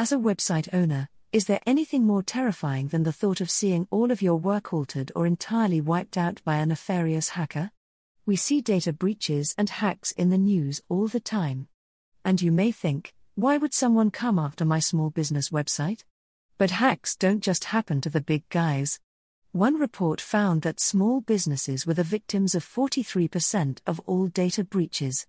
As a website owner, is there anything more terrifying than the thought of seeing all of your work altered or entirely wiped out by a nefarious hacker? We see data breaches and hacks in the news all the time. And you may think, why would someone come after my small business website? But hacks don't just happen to the big guys. One report found that small businesses were the victims of 43% of all data breaches.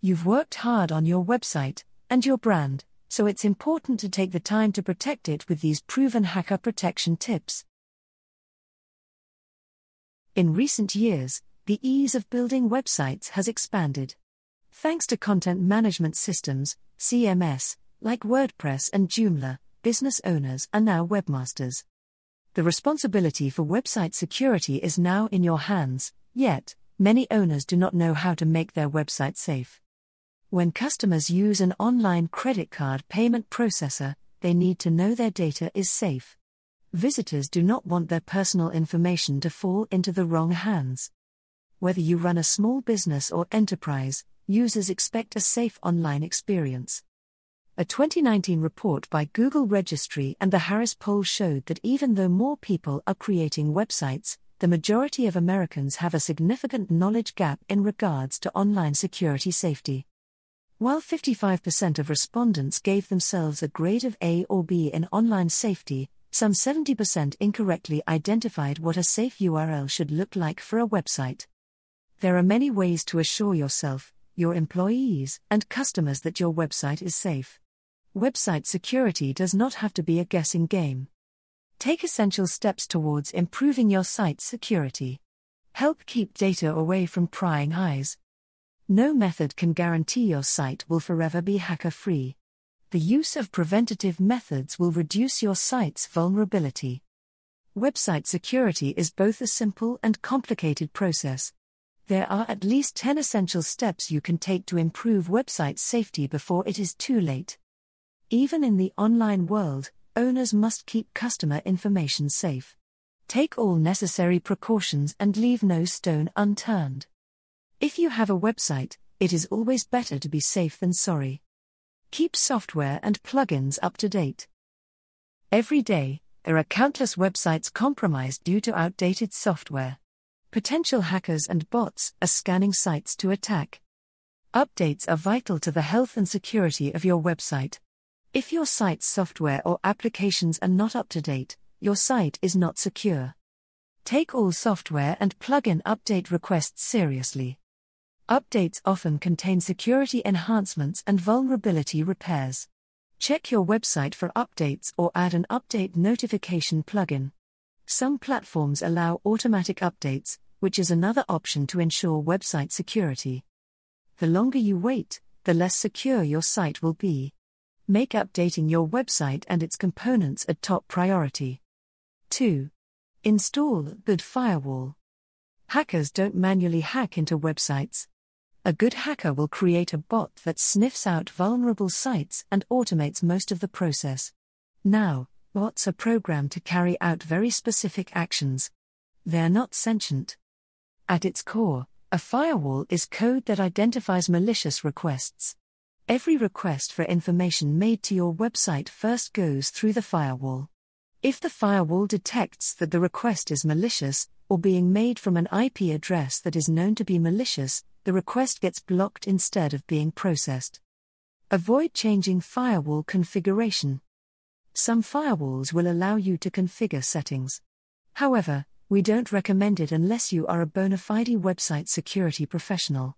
You've worked hard on your website and your brand, so it's important to take the time to protect it with these proven hacker protection tips. In recent years, the ease of building websites has expanded. Thanks to content management systems, CMS, like WordPress and Joomla, business owners are now webmasters. The responsibility for website security is now in your hands, yet, many owners do not know how to make their website safe. When customers use an online credit card payment processor, they need to know their data is safe. Visitors do not want their personal information to fall into the wrong hands. Whether you run a small business or enterprise, users expect a safe online experience. A 2019 report by Google Registry and the Harris Poll showed that even though more people are creating websites, the majority of Americans have a significant knowledge gap in regards to online security safety. While 55% of respondents gave themselves a grade of A or B in online safety, some 70% incorrectly identified what a safe URL should look like for a website. There are many ways to assure yourself, your employees, and customers that your website is safe. Website security does not have to be a guessing game. Take essential steps towards improving your site's security. Help keep data away from prying eyes. No method can guarantee your site will forever be hacker free. The use of preventative methods will reduce your site's vulnerability. Website security is both a simple and complicated process. There are at least 10 essential steps you can take to improve website safety before it is too late. Even in the online world, owners must keep customer information safe. Take all necessary precautions and leave no stone unturned. If you have a website, it is always better to be safe than sorry. Keep software and plugins up to date. Every day, there are countless websites compromised due to outdated software. Potential hackers and bots are scanning sites to attack. Updates are vital to the health and security of your website. If your site's software or applications are not up to date, your site is not secure. Take all software and plugin update requests seriously. Updates often contain security enhancements and vulnerability repairs. Check your website for updates or add an update notification plugin. Some platforms allow automatic updates, which is another option to ensure website security. The longer you wait, the less secure your site will be. Make updating your website and its components a top priority. 2. Install good firewall. Hackers don't manually hack into websites. A good hacker will create a bot that sniffs out vulnerable sites and automates most of the process. Now, bots are programmed to carry out very specific actions. They're not sentient. At its core, a firewall is code that identifies malicious requests. Every request for information made to your website first goes through the firewall. If the firewall detects that the request is malicious, or being made from an IP address that is known to be malicious, the request gets blocked instead of being processed. Avoid changing firewall configuration. Some firewalls will allow you to configure settings. However, we don't recommend it unless you are a bona fide website security professional.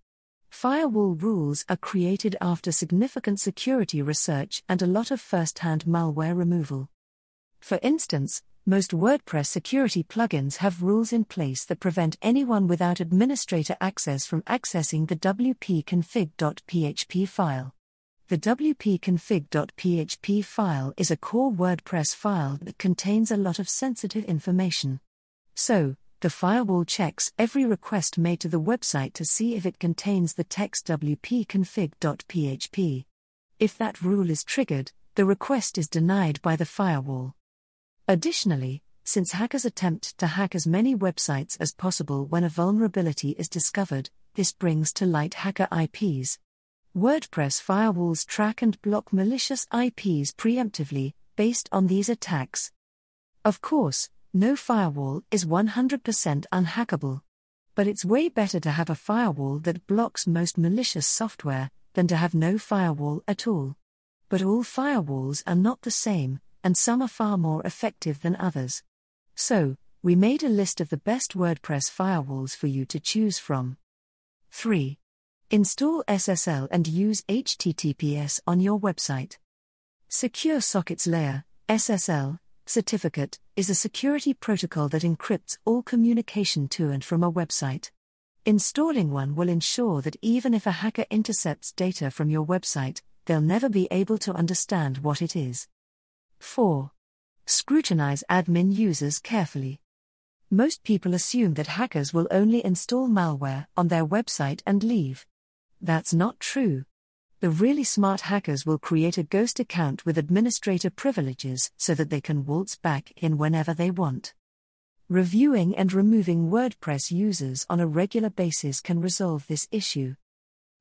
Firewall rules are created after significant security research and a lot of first hand malware removal. For instance, most WordPress security plugins have rules in place that prevent anyone without administrator access from accessing the wp-config.php file. The wp-config.php file is a core WordPress file that contains a lot of sensitive information. So, the firewall checks every request made to the website to see if it contains the text wp-config.php. If that rule is triggered, the request is denied by the firewall. Additionally, since hackers attempt to hack as many websites as possible when a vulnerability is discovered, this brings to light hacker IPs. WordPress firewalls track and block malicious IPs preemptively, based on these attacks. Of course, no firewall is 100% unhackable. But it's way better to have a firewall that blocks most malicious software than to have no firewall at all. But all firewalls are not the same, and some are far more effective than others. So, we made a list of the best WordPress firewalls for you to choose from. 3. Install SSL and use HTTPS on your website. Secure Sockets Layer, SSL, certificate, is a security protocol that encrypts all communication to and from a website. Installing one will ensure that even if a hacker intercepts data from your website, they'll never be able to understand what it is. 4. Scrutinize admin users carefully. Most people assume that hackers will only install malware on their website and leave. That's not true. The really smart hackers will create a ghost account with administrator privileges so that they can waltz back in whenever they want. Reviewing and removing WordPress users on a regular basis can resolve this issue.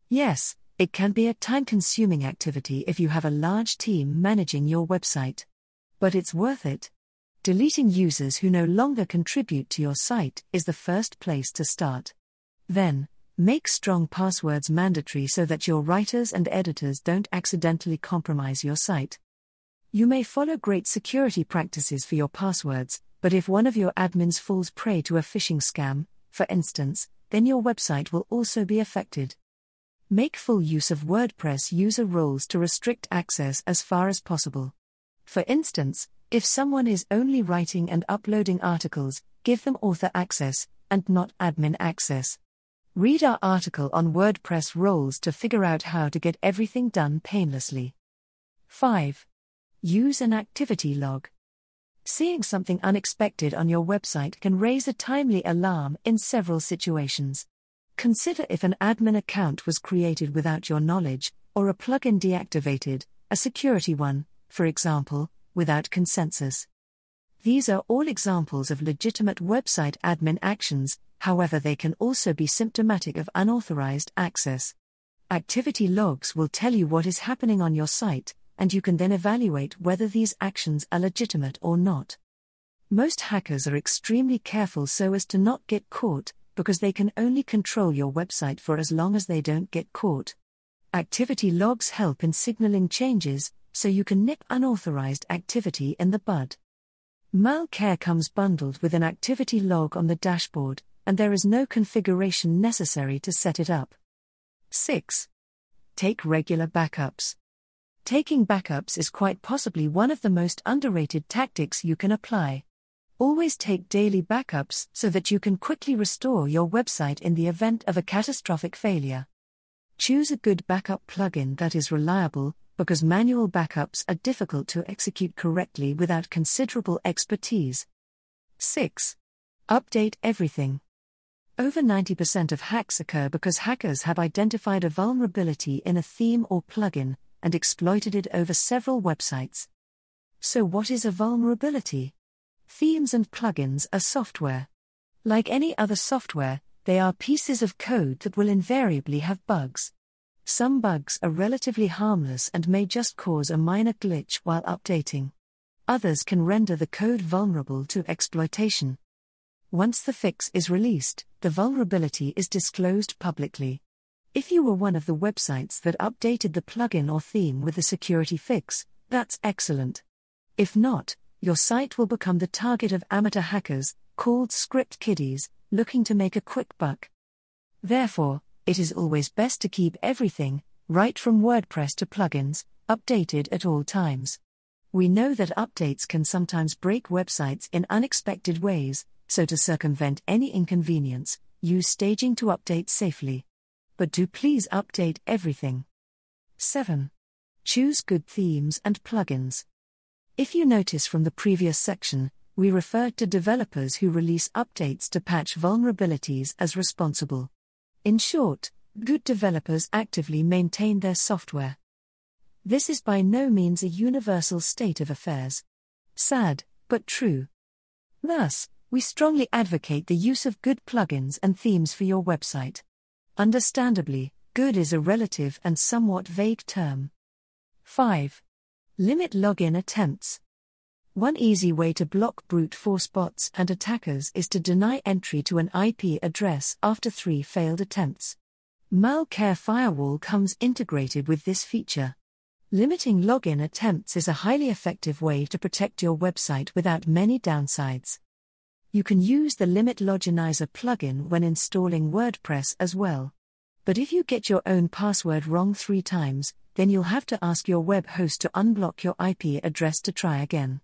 Yes, it can be a time consuming activity if you have a large team managing your website. But it's worth it. Deleting users who no longer contribute to your site is the first place to start. Then, Make strong passwords mandatory so that your writers and editors don't accidentally compromise your site. You may follow great security practices for your passwords, but if one of your admins falls prey to a phishing scam, for instance, then your website will also be affected. Make full use of WordPress user roles to restrict access as far as possible. For instance, if someone is only writing and uploading articles, give them author access, and not admin access. Read our article on WordPress roles to figure out how to get everything done painlessly. 5. Use an activity log. Seeing something unexpected on your website can raise a timely alarm in several situations. Consider if an admin account was created without your knowledge, or a plugin deactivated, a security one, for example, without consensus. These are all examples of legitimate website admin actions, however, they can also be symptomatic of unauthorized access. Activity logs will tell you what is happening on your site, and you can then evaluate whether these actions are legitimate or not. Most hackers are extremely careful so as to not get caught, because they can only control your website for as long as they don't get caught. Activity logs help in signaling changes, so you can nip unauthorized activity in the bud. Malcare comes bundled with an activity log on the dashboard, and there is no configuration necessary to set it up. 6. Take regular backups. Taking backups is quite possibly one of the most underrated tactics you can apply. Always take daily backups so that you can quickly restore your website in the event of a catastrophic failure. Choose a good backup plugin that is reliable, because manual backups are difficult to execute correctly without considerable expertise. 6. Update everything. Over 90% of hacks occur because hackers have identified a vulnerability in a theme or plugin and exploited it over several websites. So, what is a vulnerability? Themes and plugins are software. Like any other software, they are pieces of code that will invariably have bugs. Some bugs are relatively harmless and may just cause a minor glitch while updating. Others can render the code vulnerable to exploitation. Once the fix is released, the vulnerability is disclosed publicly. If you were one of the websites that updated the plugin or theme with the security fix, that's excellent. If not, your site will become the target of amateur hackers, called script kiddies, looking to make a quick buck. Therefore, it is always best to keep everything, right from WordPress to plugins, updated at all times. We know that updates can sometimes break websites in unexpected ways, so to circumvent any inconvenience, use staging to update safely. But do please update everything. 7. Choose good themes and plugins. If you notice from the previous section, we referred to developers who release updates to patch vulnerabilities as responsible. In short, good developers actively maintain their software. This is by no means a universal state of affairs. Sad, but true. Thus, we strongly advocate the use of good plugins and themes for your website. Understandably, Good is a relative and somewhat vague term. 5. Limit login attempts. One easy way to block brute force bots and attackers is to deny entry to an IP address after three failed attempts. Malcare Firewall comes integrated with this feature. Limiting login attempts is a highly effective way to protect your website without many downsides. You can use the Limit Loginizer plugin when installing WordPress as well. But if you get your own password wrong three times, then you'll have to ask your web host to unblock your IP address to try again.